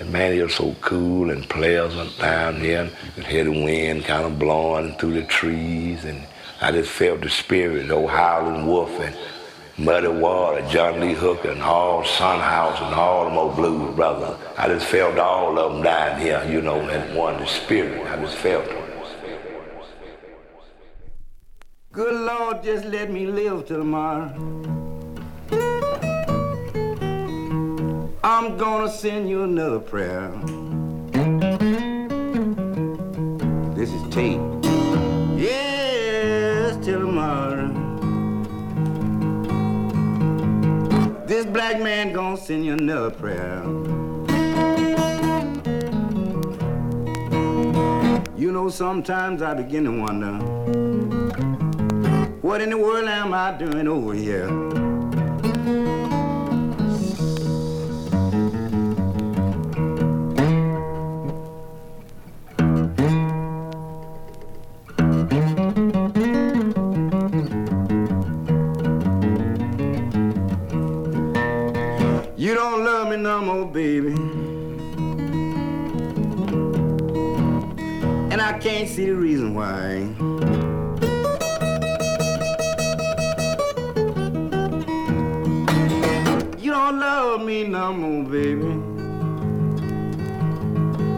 And man, it was so cool and pleasant down there. And hear the wind kind of blowing through the trees. And I just felt the spirit, old Howlin' Wolf and Muddy Water, John Lee Hooker, and all Son House and all them old blues brothers. I just felt all of them down here, you know, and one, the spirit. I just felt. Good Lord, just let me live till tomorrow. I'm gonna send you another prayer. This is Tate. Yes, till tomorrow. This black man gonna send you another prayer. You know, sometimes I begin to wonder, what in the world am I doing over here? Love me no more, baby. And I can't see the reason why. You don't love me no more, baby.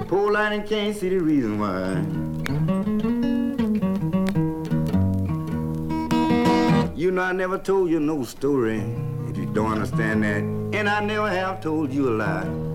Poor Lightning can't see the reason why. You know I never told you no story if you don't understand that. And I never have told you a lie.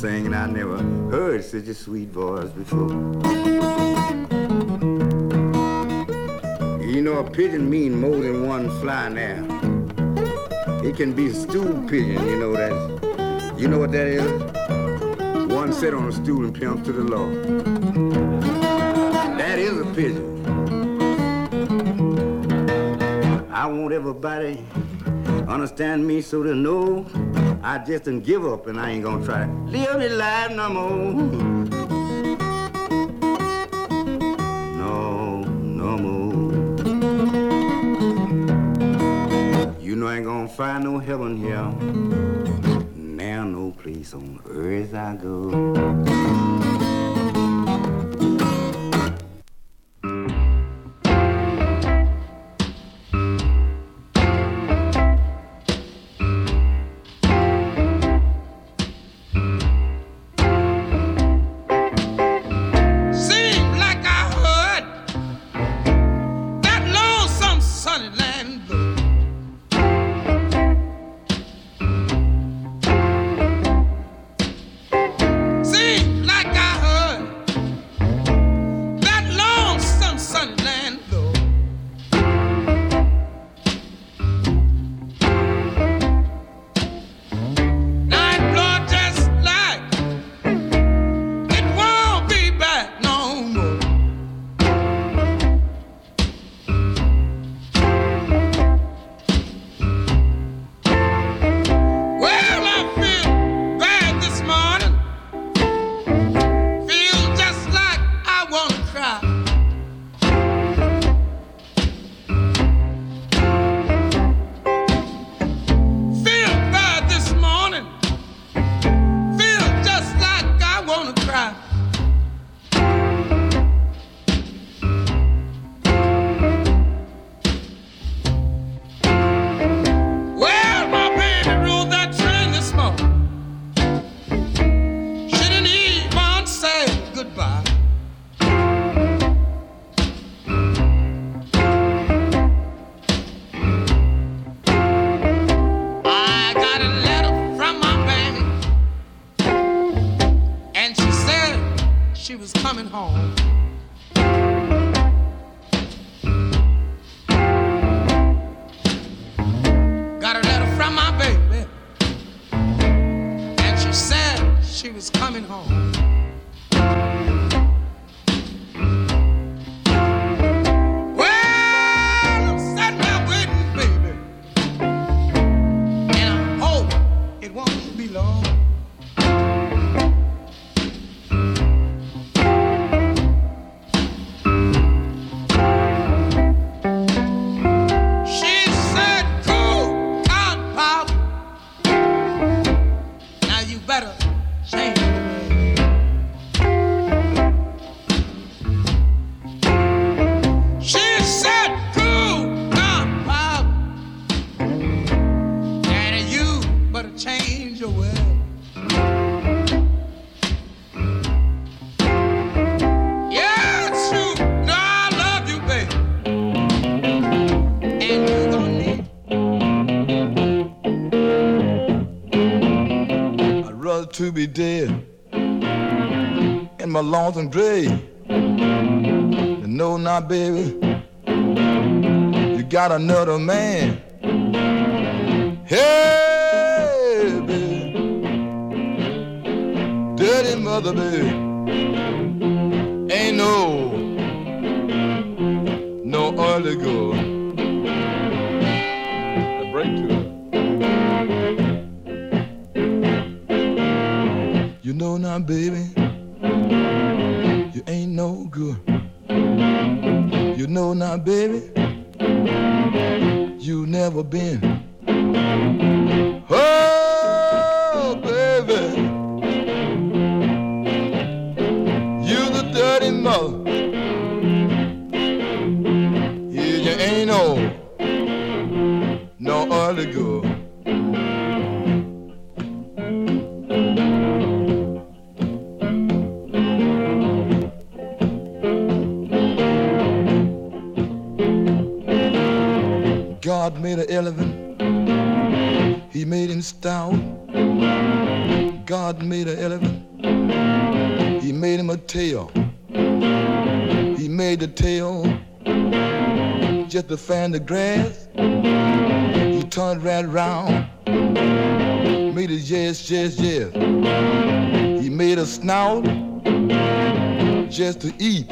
To singing, I never heard such a sweet voice before. You know, a pigeon mean more than one fly now. It can be a stool pigeon, you know that. You know what that is? One sit on a stool and pimp to the law. That is a pigeon. I want everybody understand me so they know I just done give up and I ain't gonna try to live this life no more. No, no more. You know I ain't gonna find no heaven here. Now no place on earth I go. My lonesome grave than know now, baby, you got another man. Hey, baby, dirty mother, baby, ain't no, no early girl. Break to. You know now, baby, you good. You know now, baby, you never been. Tail. He made the tail just to fan the grass. He turned right round. Made it yes, yes, yes. He made a snout just to eat.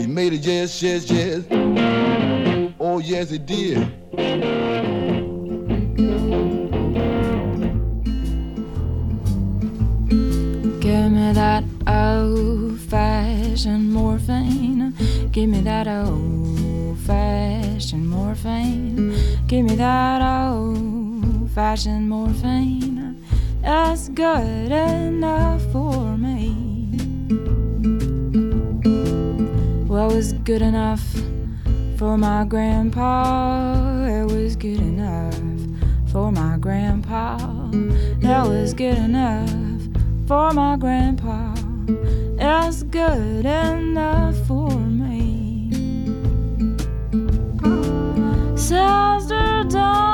He made it yes, yes, yes. Oh, yes, it did. Fashioned morphine. Give me that old fashioned morphine. Give me that old fashioned morphine. That's good enough for me. Well, it was good enough for my grandpa. It was good enough for my grandpa. That was good enough for my grandpa. It's good enough for me. Sister, don't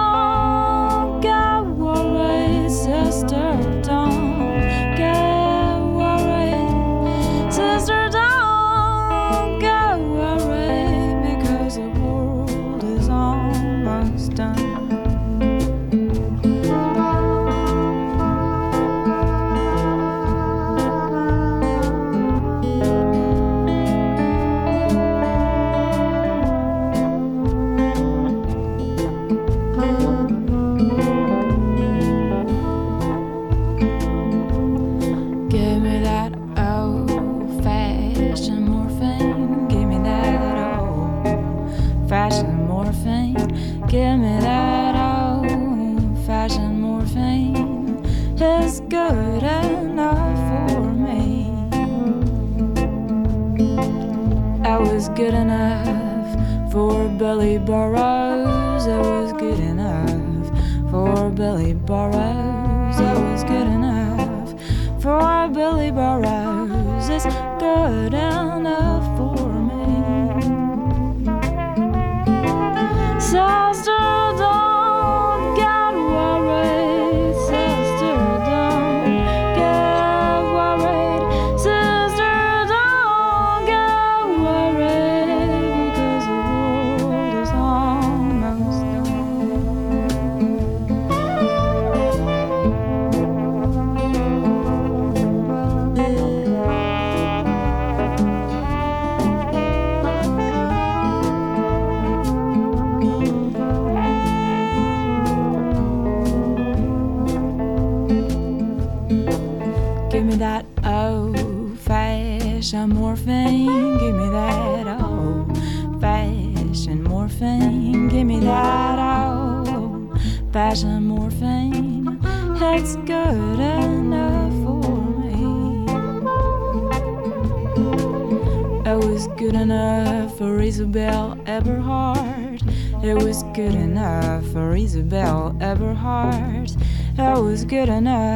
Billy Burrows. good enough.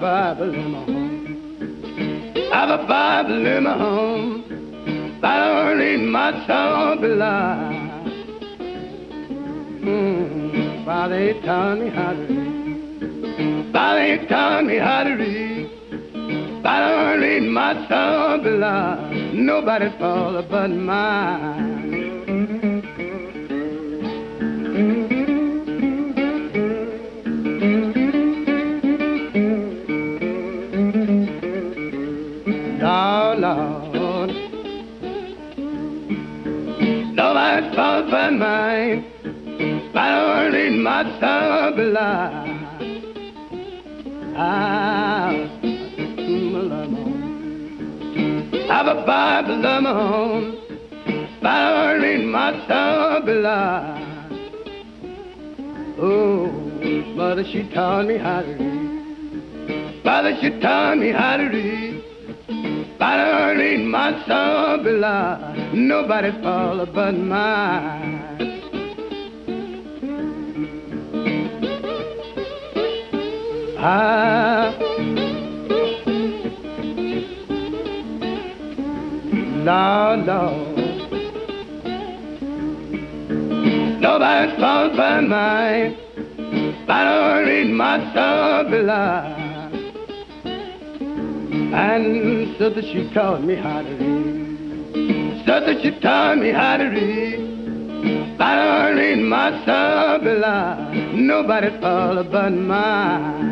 Bible in my home. I have a Bible in my home. but I don't lead my soul below. Mm, Father ain't taught me how to read. Father ain't taught me how to read. but I don't ain't my a below. Nobody's fault but mine. mine. My world is my sublime. I've a Bible of my own. My world my sublime. Oh, mother, she taught me how to read. Father, she taught me how to read. Father, it my soul beloved. Nobody's fault but mine. Ah, Lord, Lord. Nobody's fault but mine. I don't read my below. And so that she taught me how to read. So that she taught me how to read. I don't read my below. Nobody's fault but mine.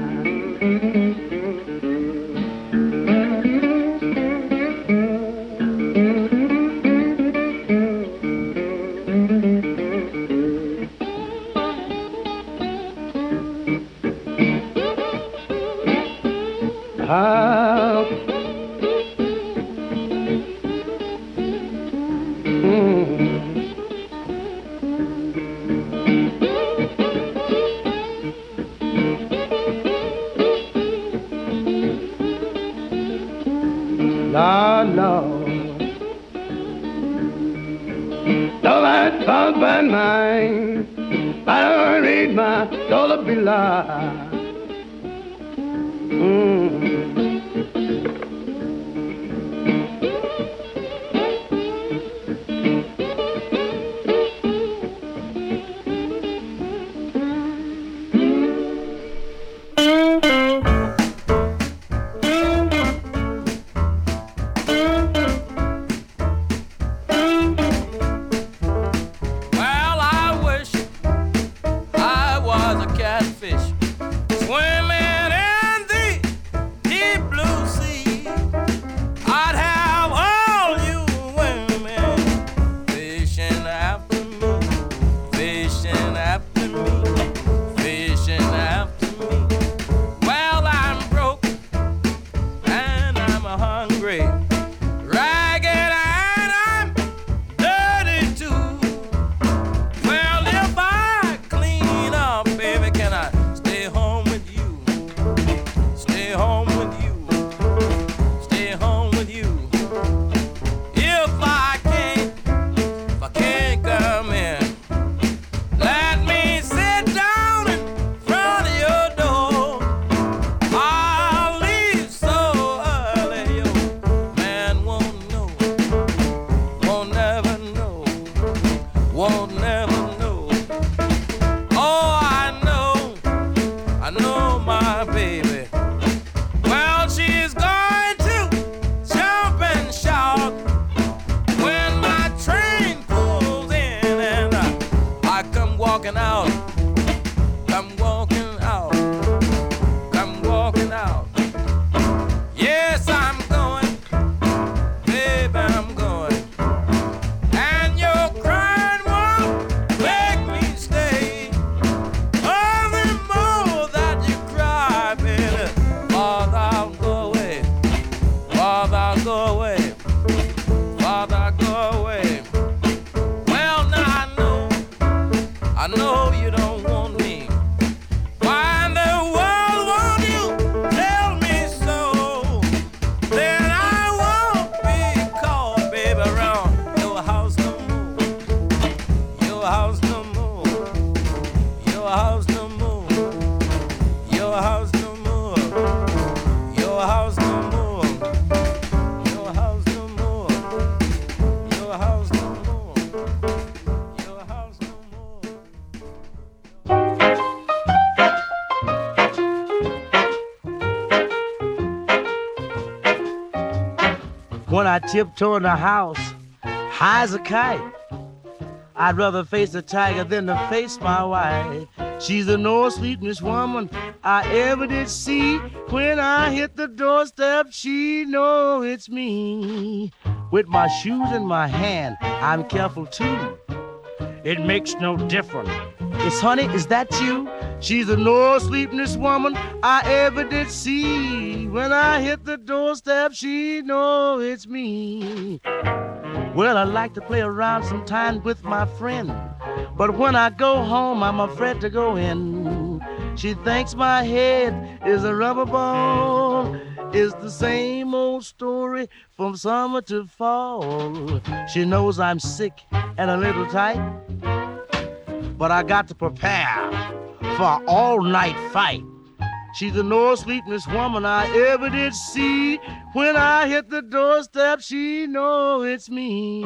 Hungry, When I tiptoe in the house, high as a kite. I'd rather face a tiger than to face my wife. She's the no sweetest woman I ever did see. When I hit the doorstep, she know it's me. With my shoes in my hand, I'm careful too. It makes no difference. It's honey, is that you? She's the no sleepness woman I ever did see. When I hit the doorstep, she know it's me. Well, I like to play around sometimes with my friend, but when I go home, I'm afraid to go in. She thinks my head is a rubber ball. It's the same old story from summer to fall. She knows I'm sick and a little tight, but I got to prepare for all night fight. She's the most sweetest woman I ever did see. When I hit the doorstep, she know it's me.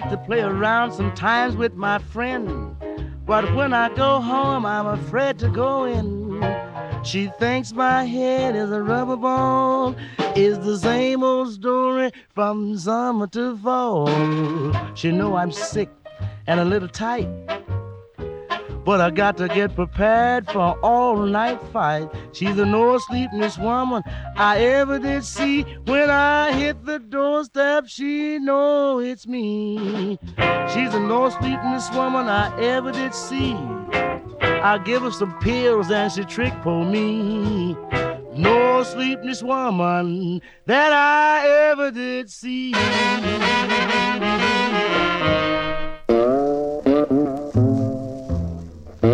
Like to play around sometimes with my friend. But when I go home, I'm afraid to go in. She thinks my head is a rubber ball. Is the same old story from summer to fall. She know I'm sick and a little tight. But I got to get prepared for all night fight. She's the no sleepness woman I ever did see. When I hit the doorstep, she know it's me. She's the no sleepness woman I ever did see. I give her some pills and she trick for me. No sleepless woman that I ever did see. I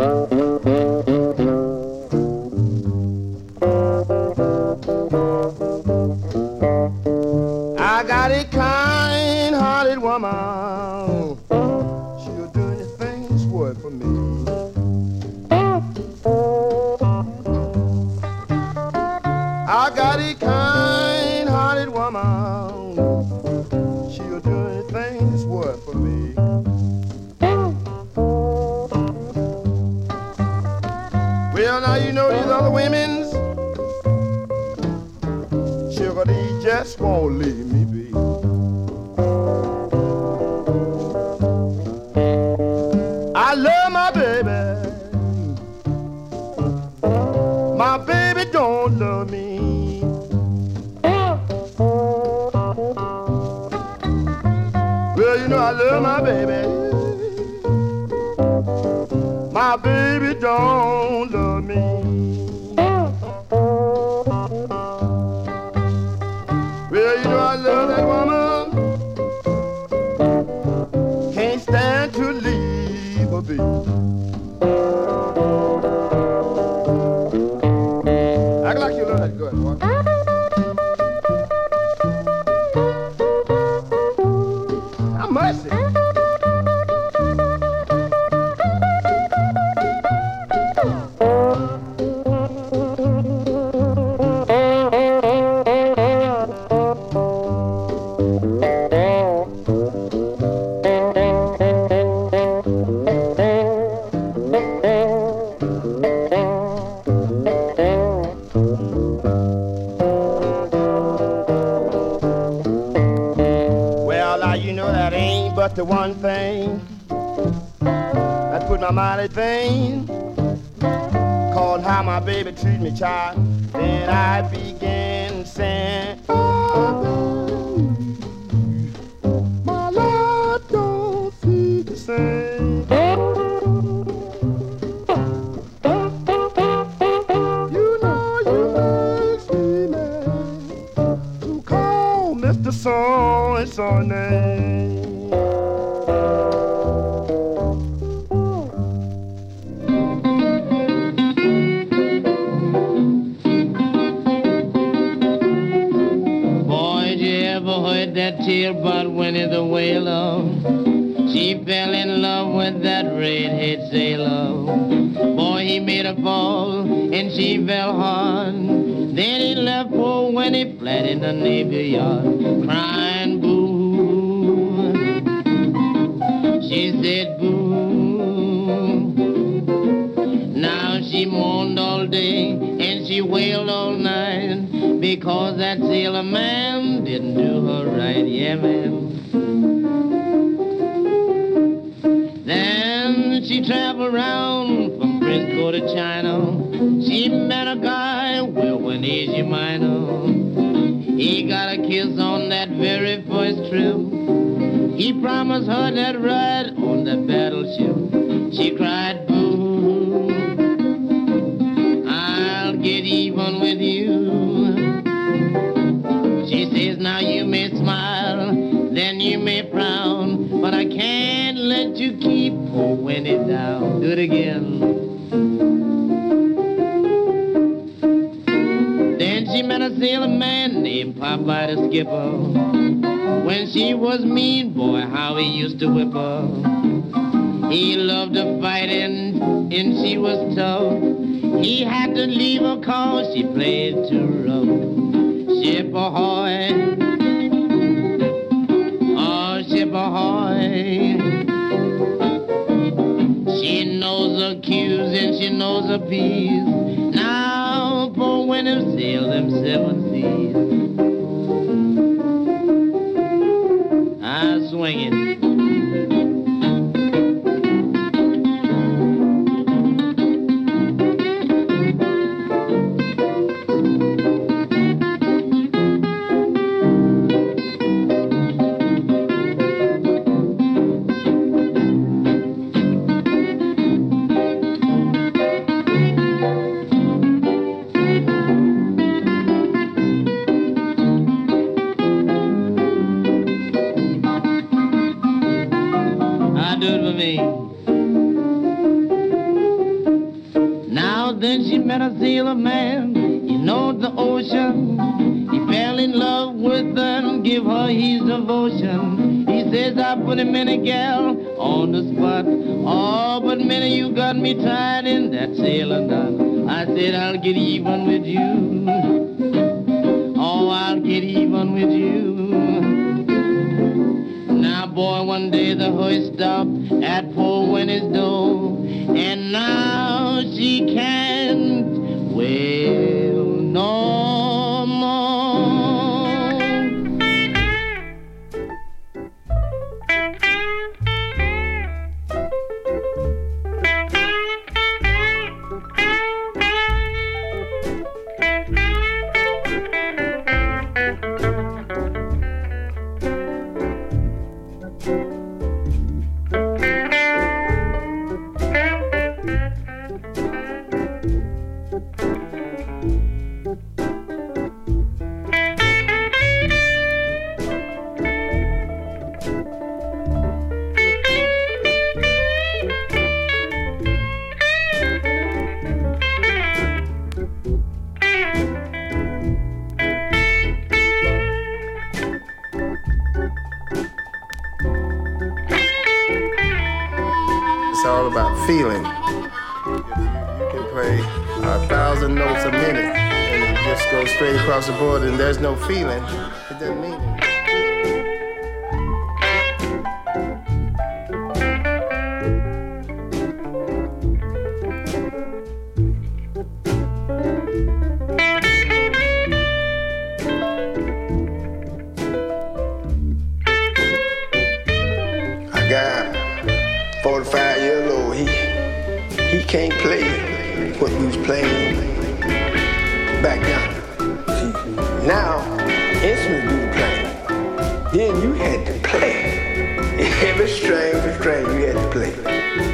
got a kind-hearted woman. Baby. My baby don't love me. Child. She wailed all night, because that sailor man didn't do her right, yeah, man. Then she traveled around from Frisco to China. She met a guy with an Asia Minor. He got a kiss on that very first trip. He promised her that ride on the battleship. She cried, you keep poor it down. Do it again. Then she met a sailor man named Popeye the skipper. When she was mean, boy, how he used to whip her. He loved to fight and, and she was tough. He had to leave her cause she played too rough. Ship ahoy, knows P's. Now for when them sail them seven seas. I swing it. Do it for me. Now then she met a sailor man. He knows the ocean. He fell in love with her and give her his devotion. He says I put him in a gal on the spot. Oh, but Minnie, you got me tied in that sailor knot. I said I'll get even with you. Oh, I'll get even with you. Boy, one day the hoist stopped at poor Winnie's door, and now she can't wail no guy, 45 years old, he he can't play what we was playing back then. See, now instruments do the playing. Then you had to play. Every string, every string you had to play.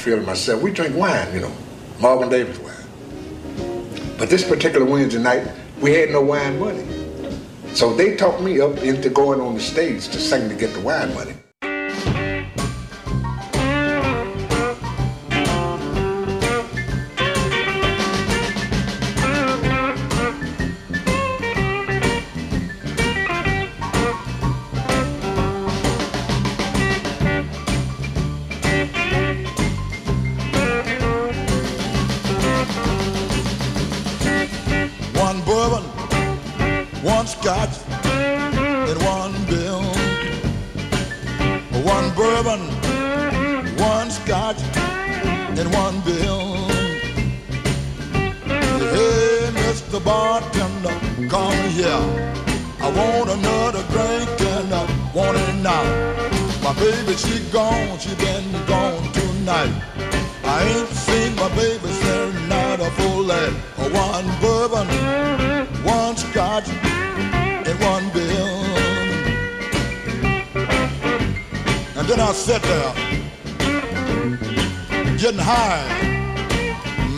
Mansfield, and myself, we drink wine, you know, Mogen David wine. But this particular Wednesday night, we had no wine money. So they talked me up into going on the stage to sing to get the wine money.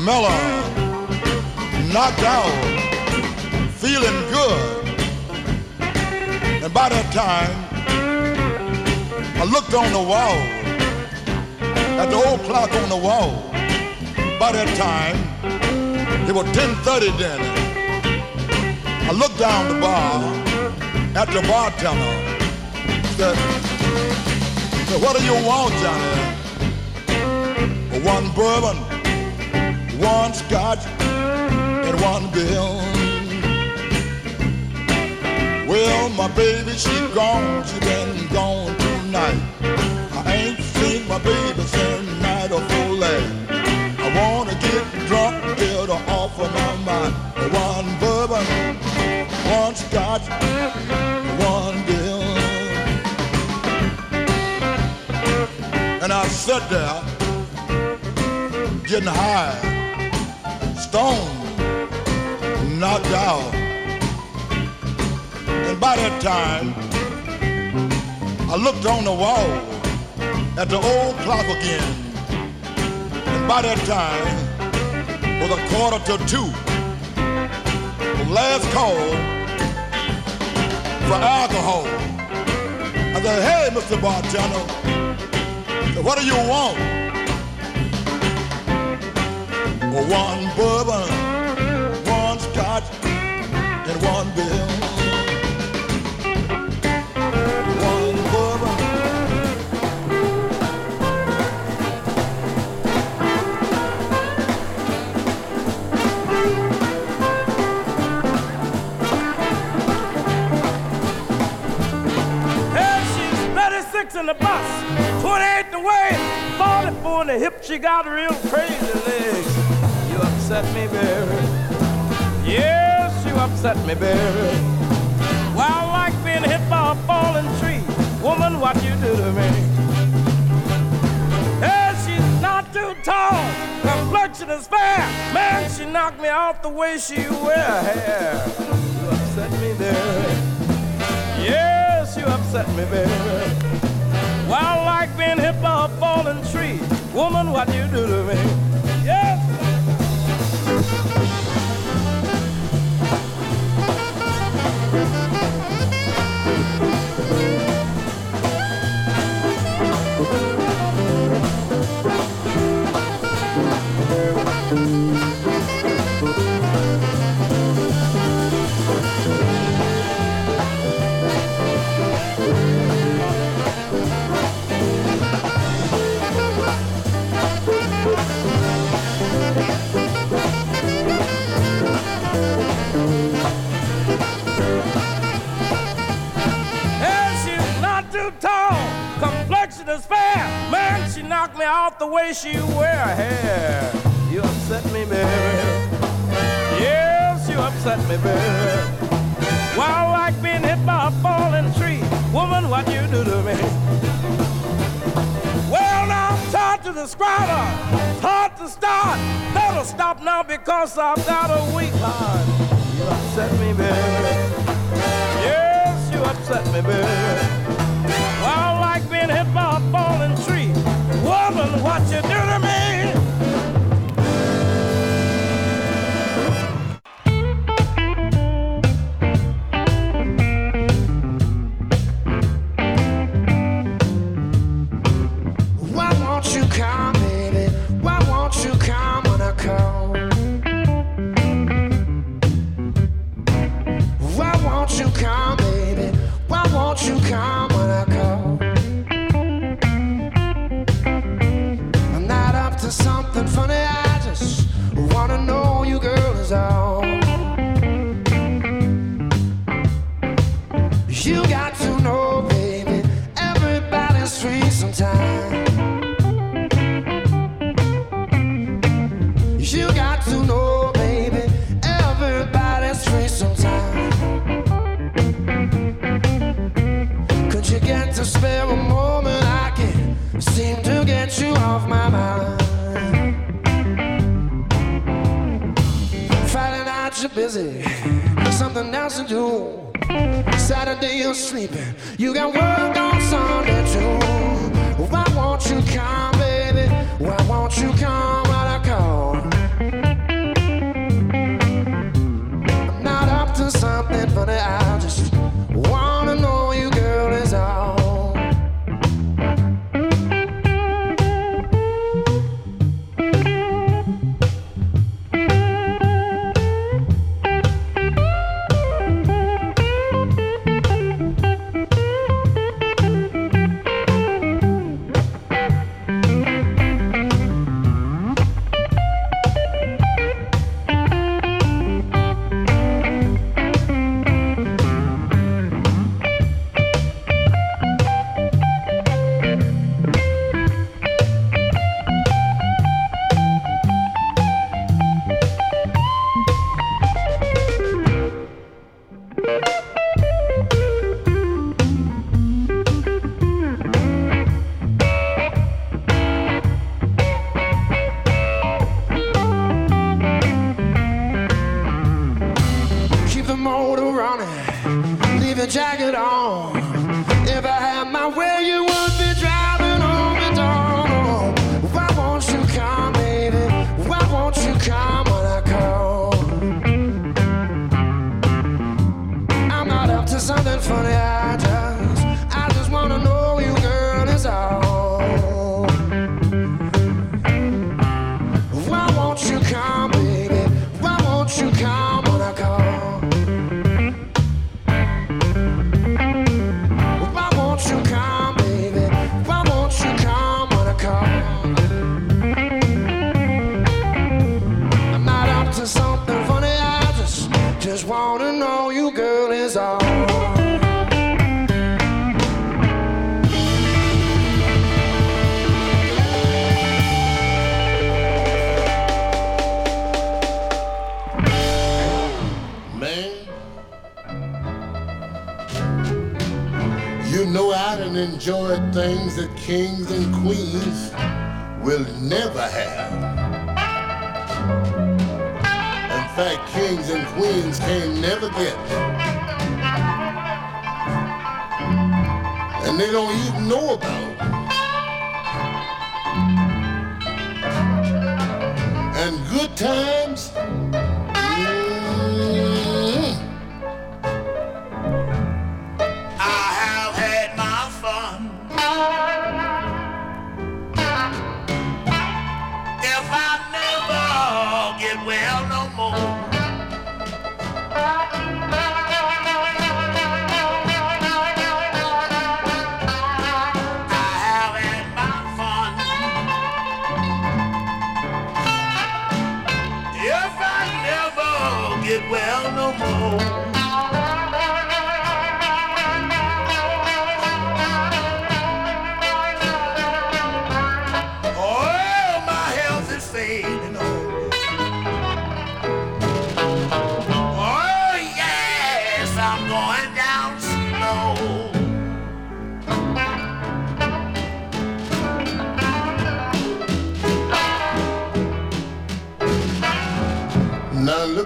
Mellow, knocked out, feeling good. And by that time, I looked on the wall at the old clock on the wall. By that time, it was 10:30 then. I looked down the bar at the bartender. Said, said, "What do you want, Johnny?" One bourbon, one scotch, and one bill. Well, my baby, she gone. She been gone tonight. I ain't seen my baby since night of full life. I wanna get drunk, get her off of my mind. One bourbon, one scotch, one bill. And I sat there, getting high, stoned, knocked out. And by that time, I looked on the wall at the old clock again. And by that time, was a quarter to two. The last call for alcohol. I said, hey, Mr. Bartender, what do you want? One bourbon, one scotch, and one bill. One bourbon. Hey, she's 36 in the bus, 28 in the waist, 44 in the hip. She got real crazy legs. Upset me, baby. Yes, you upset me, baby. Well, like being hit by a falling tree. Woman, what you do to me? Hey, she's not too tall, complexion is fair. Man, she knocked me off the way she wear hair. You upset me, baby. Yes, you upset me, baby. Well, like being hit by a falling tree. Woman, what you do to me? Man, she knocked me off the way she wear her hair. You upset me, baby. Yes, you upset me, baby. Well, I like being hit by a falling tree. Woman, what you do to me? Well, now I'm taught to describe her. It's hard to start. Never stop now because I've got a weak heart. You upset me, baby. Yes, you upset me, baby like being hit by a falling tree. Woman, what you do to me? have. In fact, kings and queens can never get. And they don't even know about it.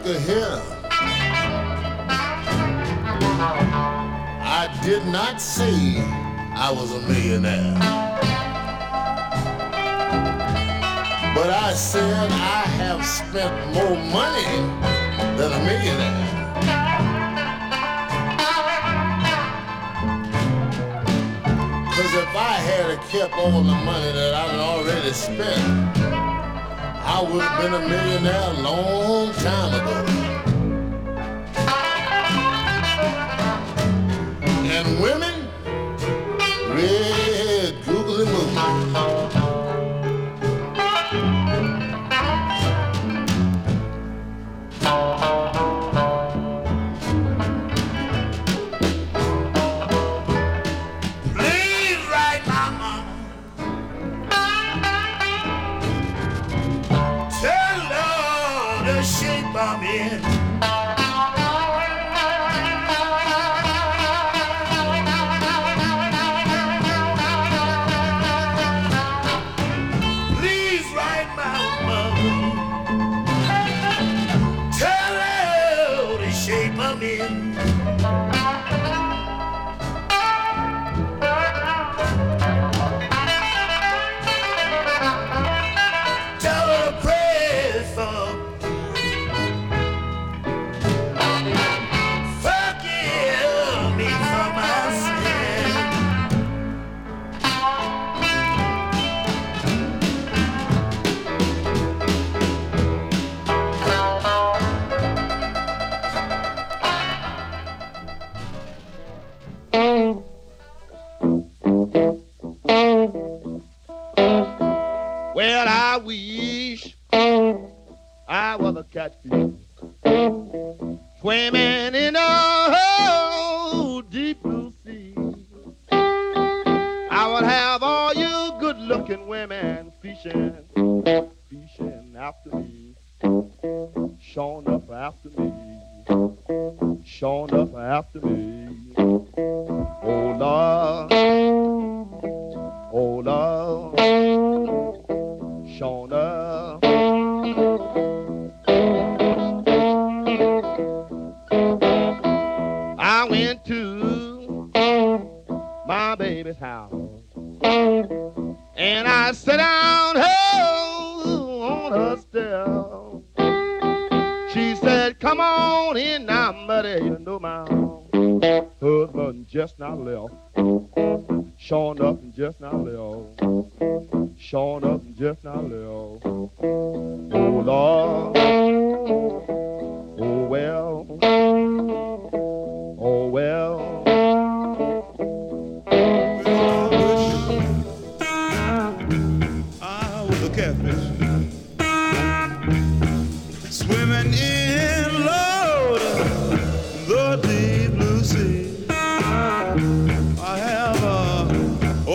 to hear. I did not say I was a millionaire. But I said I have spent more money than a millionaire. Cause if I had kept all the money that I'd already spent, I would have been a millionaire a long time ago. And women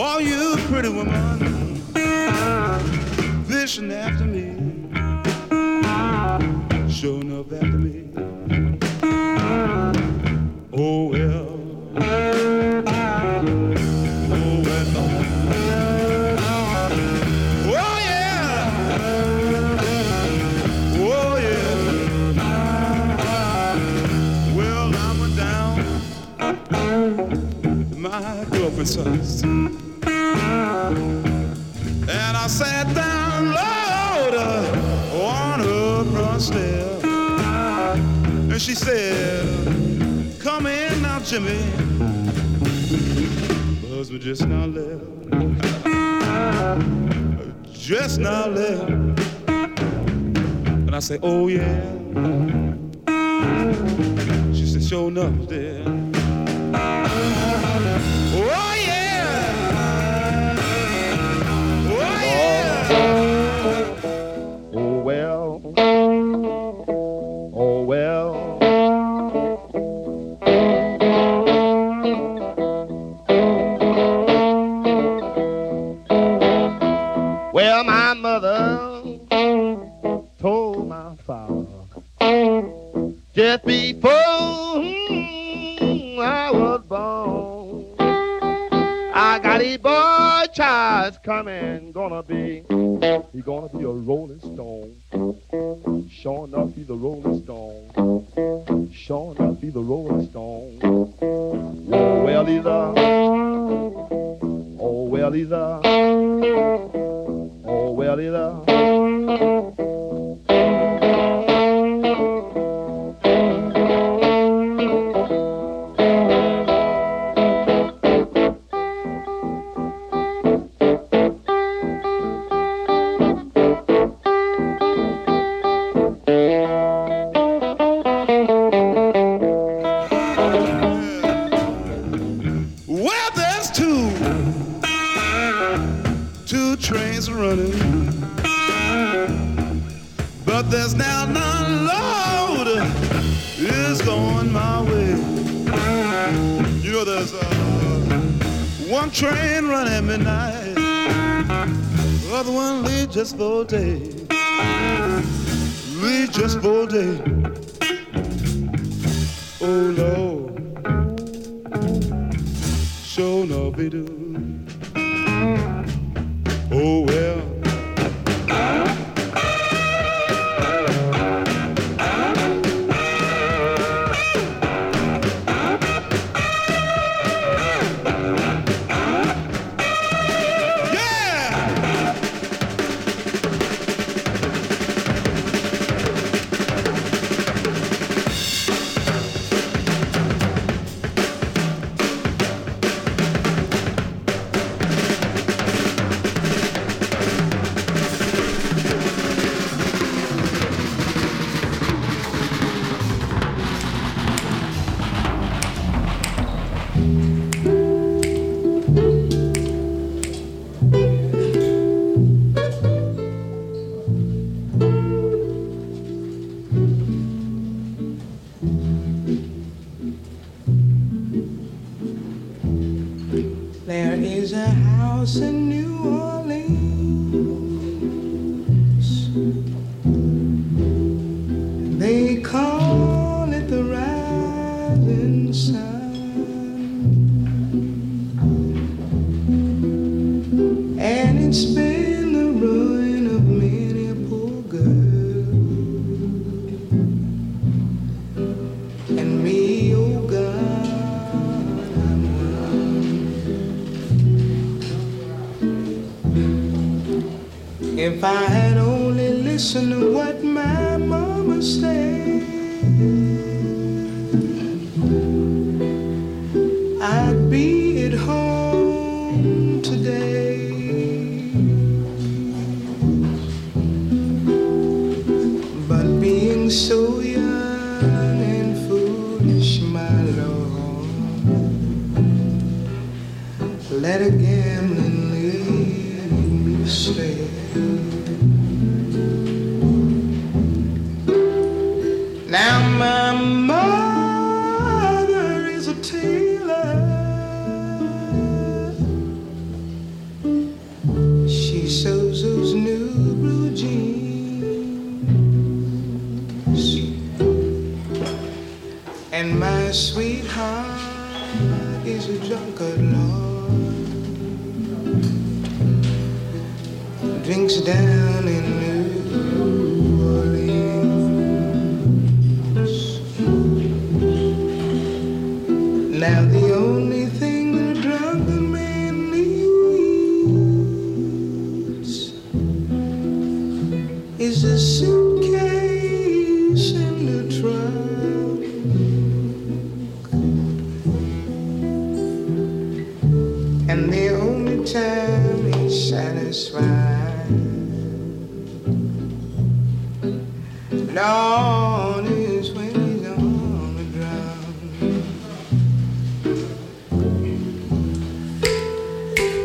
all you pretty women fishing after me, showing up after me. Oh well. Oh well. Oh yeah. Oh yeah. Well, I'm down. My girlfriend's. she said, Come in now, Jimmy. Buzz we just now left. Just now left. And I say, Oh yeah. She said, Sure enough, there."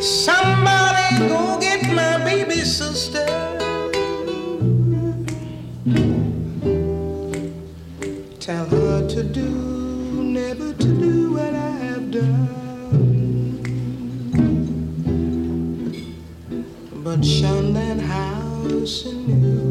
Somebody go get my baby sister. Tell her to do, never to do what I have done. But shun that house and you.